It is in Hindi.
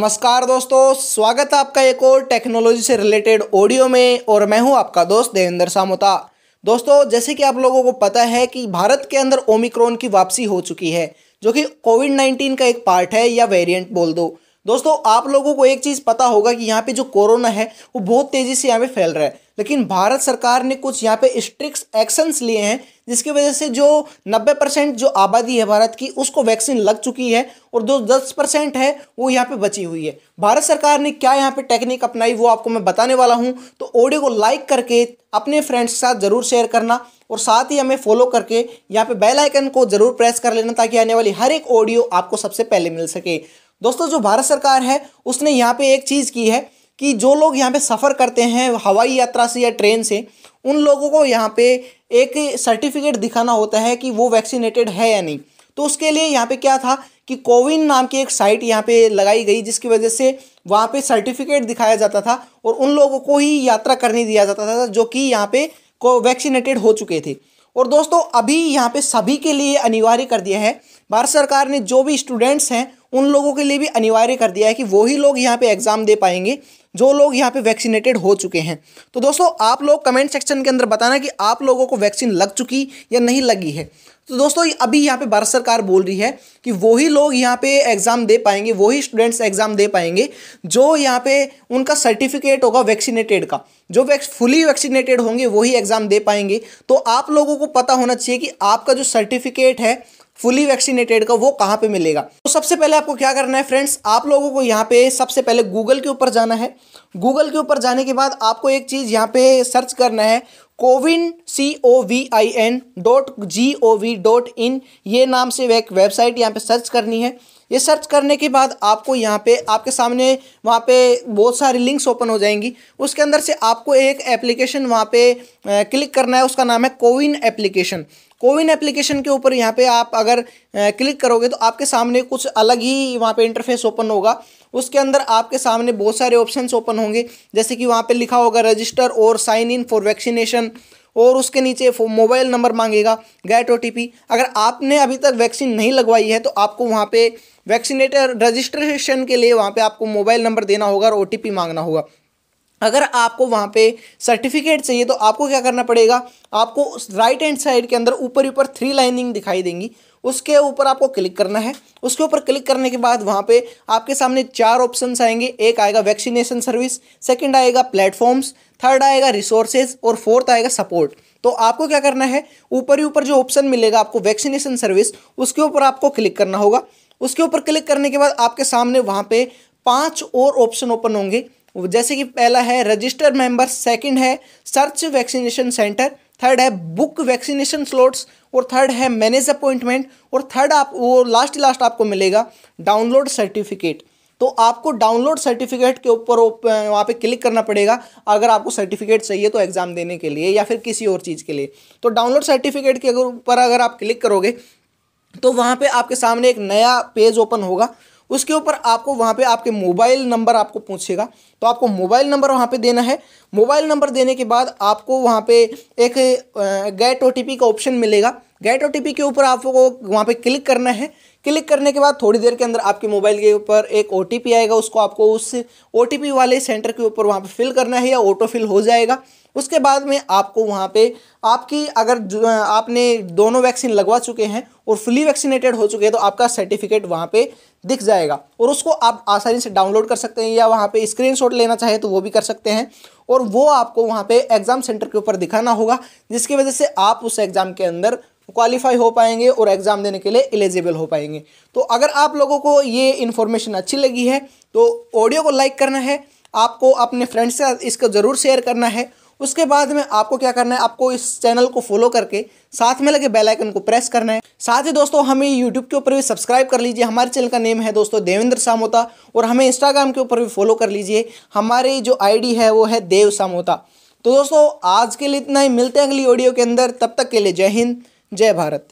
नमस्कार दोस्तों, स्वागत है आपका एक और टेक्नोलॉजी से रिलेटेड ऑडियो में और मैं हूँ आपका दोस्त देवेंद्र सामोता। दोस्तों, जैसे कि आप लोगों को पता है कि भारत के अंदर ओमिक्रॉन की वापसी हो चुकी है, जो कि कोविड नाइन्टीन का एक पार्ट है या वेरिएंट बोल दो। दोस्तों, आप लोगों को एक चीज़ पता होगा कि यहाँ पे जो कोरोना है, वो बहुत तेज़ी से यहाँ पे फैल रहा है। लेकिन भारत सरकार ने कुछ यहाँ पे स्ट्रिक्ट एक्शंस लिए हैं, जिसकी वजह से जो 90 परसेंट जो आबादी है भारत की, उसको वैक्सीन लग चुकी है और जो 10 परसेंट है, वो यहाँ पे बची हुई है। भारत सरकार ने क्या यहाँ पे टेक्निक अपनाई, वो आपको मैं बताने वाला हूँ। तो ऑडियो को लाइक करके, अपने फ्रेंड्स के साथ ज़रूर शेयर करना और साथ ही हमें फॉलो करके यहाँ पे बेल आइकन को ज़रूर प्रेस कर लेना, ताकि आने वाली हर एक ऑडियो आपको सबसे पहले मिल सके। दोस्तों, जो भारत सरकार है, उसने यहाँ पे एक चीज़ की है कि जो लोग यहाँ पे सफ़र करते हैं, हवाई यात्रा से या ट्रेन से, उन लोगों को यहाँ पे एक सर्टिफिकेट दिखाना होता है कि वो वैक्सीनेटेड है या नहीं। तो उसके लिए यहाँ पे क्या था कि कोविन नाम की एक साइट यहाँ पे लगाई गई, जिसकी वजह से वहाँ पे सर्टिफिकेट दिखाया जाता था और उन लोगों को ही यात्रा करने दिया जाता था, जो कि यहाँ पे को वैक्सीनेटेड हो चुके थे। और दोस्तों, अभी यहाँ पे सभी के लिए अनिवार्य कर दिया है। भारत सरकार ने जो भी स्टूडेंट्स हैं उन लोगों के लिए भी अनिवार्य कर दिया है कि वही लोग यहाँ पे एग्ज़ाम दे पाएँगे, जो लोग यहाँ पे वैक्सीनेटेड हो चुके हैं। तो दोस्तों, आप लोग कमेंट सेक्शन के अंदर बताना कि आप लोगों को वैक्सीन लग चुकी या नहीं लगी है। तो दोस्तों अभी यहाँ पे भारत सरकार बोल रही है कि वही लोग यहाँ पे एग्ज़ाम दे पाएँगे वही स्टूडेंट्स एग्ज़ाम दे पाएँगे, जो यहाँ पे उनका सर्टिफिकेट होगा वैक्सीनेटेड का। जो वैक्स फुली वैक्सीनेटेड होंगे वही एग्ज़ाम दे पाएँगे। तो आप लोगों को पता होना चाहिए कि आपका जो सर्टिफिकेट है फुली वैक्सीनेटेड का वो कहाँ पे मिलेगा? तो सबसे पहले आपको क्या करना है फ्रेंड्स, आप लोगों को यहाँ पे सबसे पहले गूगल के ऊपर जाना है। गूगल के ऊपर जाने के बाद आपको एक चीज़ यहाँ पे सर्च करना है, CoWIN C O V I N dot G O V dot in ये नाम से एक वेबसाइट यहाँ पे सर्च करनी है। ये सर्च करने के बाद आपको यहाँ पे, आपके सामने वहाँ पे बहुत सारी लिंक्स ओपन हो जाएँगी। उसके अंदर से आपको एक एप्लीकेशन वहाँ पे क्लिक करना है। उसका नाम है कोविन एप्लीकेशन कोविन एप्लीकेशन के ऊपर यहाँ पे आप अगर क्लिक करोगे तो आपके सामने कुछ अलग ही वहाँ पे इंटरफेस ओपन होगा। उसके अंदर आपके सामने बहुत सारे ऑप्शंस ओपन होंगे। जैसे कि वहाँ पे लिखा होगा रजिस्टर और साइन इन फॉर वैक्सीनेशन और उसके नीचे मोबाइल नंबर मांगेगा गेट ओटीपी अगर आपने अभी तक वैक्सीन नहीं लगवाई है तो आपको वहाँ पे वैक्सीनेटर रजिस्ट्रेशन के लिए वहाँ पे आपको मोबाइल नंबर देना होगा और ओटीपी मांगना होगा। अगर आपको वहाँ पे सर्टिफिकेट चाहिए तो आपको क्या करना पड़ेगा? आपको राइट हैंड साइड के अंदर ऊपर ऊपर थ्री लाइनिंग दिखाई देंगी। उसके ऊपर आपको क्लिक करना है। उसके ऊपर क्लिक करने के बाद वहाँ पे आपके सामने चार ऑप्शंस आएँगे। एक आएगा वैक्सीनेशन सर्विस सेकंड आएगा प्लेटफॉर्म्स थर्ड आएगा रिसोर्सेज और फोर्थ आएगा सपोर्ट तो आपको क्या करना है? ऊपर ही ऊपर जो ऑप्शन मिलेगा आपको वैक्सीनेशन सर्विस उसके ऊपर आपको क्लिक करना होगा। उसके ऊपर क्लिक करने के बाद आपके सामने वहाँ पे पाँच और ऑप्शन ओपन होंगे। जैसे कि पहला है रजिस्टर मेंबर सेकंड है सर्च वैक्सीनेशन सेंटर थर्ड है बुक वैक्सीनेशन स्लॉट्स और थर्ड है मैनेज अपॉइंटमेंट और थर्ड आप, वो लास्ट लास्ट आपको मिलेगा डाउनलोड सर्टिफिकेट तो आपको डाउनलोड सर्टिफिकेट के ऊपर वहाँ पे क्लिक करना पड़ेगा, अगर आपको सर्टिफिकेट चाहिए तो एग्ज़ाम देने के लिए या फिर किसी और चीज़ के लिए. तो डाउनलोड सर्टिफिकेट के ऊपर अगर आप क्लिक करोगे तो वहाँ पे आपके सामने एक नया पेज ओपन होगा उसके ऊपर आपको वहाँ पे आपके मोबाइल नंबर आपको पूछेगा। तो आपको मोबाइल नंबर वहाँ पे देना है। मोबाइल नंबर देने के बाद आपको वहाँ पे एक गेट ओटीपी का ऑप्शन मिलेगा। गेट ओटीपी के ऊपर आपको वहाँ पे क्लिक करना है। क्लिक करने के बाद थोड़ी देर के अंदर आपके मोबाइल के ऊपर एक ओटीपी आएगा, उसको आपको उस ओटीपी वाले सेंटर के ऊपर वहाँ पर फिल करना है या ऑटो फिल हो जाएगा। उसके बाद में आपको वहाँ पे आपकी अगर आपने दोनों वैक्सीन लगवा चुके हैं और फुली वैक्सीनेटेड हो चुके हैं तो आपका सर्टिफिकेट वहाँ पे दिख जाएगा। और उसको आप आसानी से डाउनलोड कर सकते हैं या वहाँ पे स्क्रीनशॉट लेना चाहे तो वो भी कर सकते हैं। और वो आपको वहाँ पे एग्ज़ाम सेंटर के ऊपर दिखाना होगा, जिसकी वजह से आप उस एग्ज़ाम के अंदर क्वालिफाई हो पाएँगे और एग्ज़ाम देने के लिए एलिजिबल हो पाएँगे। तो अगर आप लोगों को ये इन्फॉर्मेशन अच्छी लगी है तो ऑडियो को लाइक करना है, आपको अपने फ्रेंड्स से इसको ज़रूर शेयर करना है। उसके बाद में आपको क्या करना है, आपको इस चैनल को फॉलो करके साथ में लगे बेल आइकन को प्रेस करना है। साथ ही दोस्तों, हमें यूट्यूब के ऊपर भी सब्सक्राइब कर लीजिए। हमारे चैनल का नेम है दोस्तों, देवेंद्र सामोता, और हमें इंस्टाग्राम के ऊपर भी फॉलो कर लीजिए। हमारी जो आईडी है, वो है देव सामोता। तो दोस्तों, आज के लिए इतना ही। मिलते हैं अगली ऑडियो के अंदर। तब तक के लिए जय हिंद। जय भारत।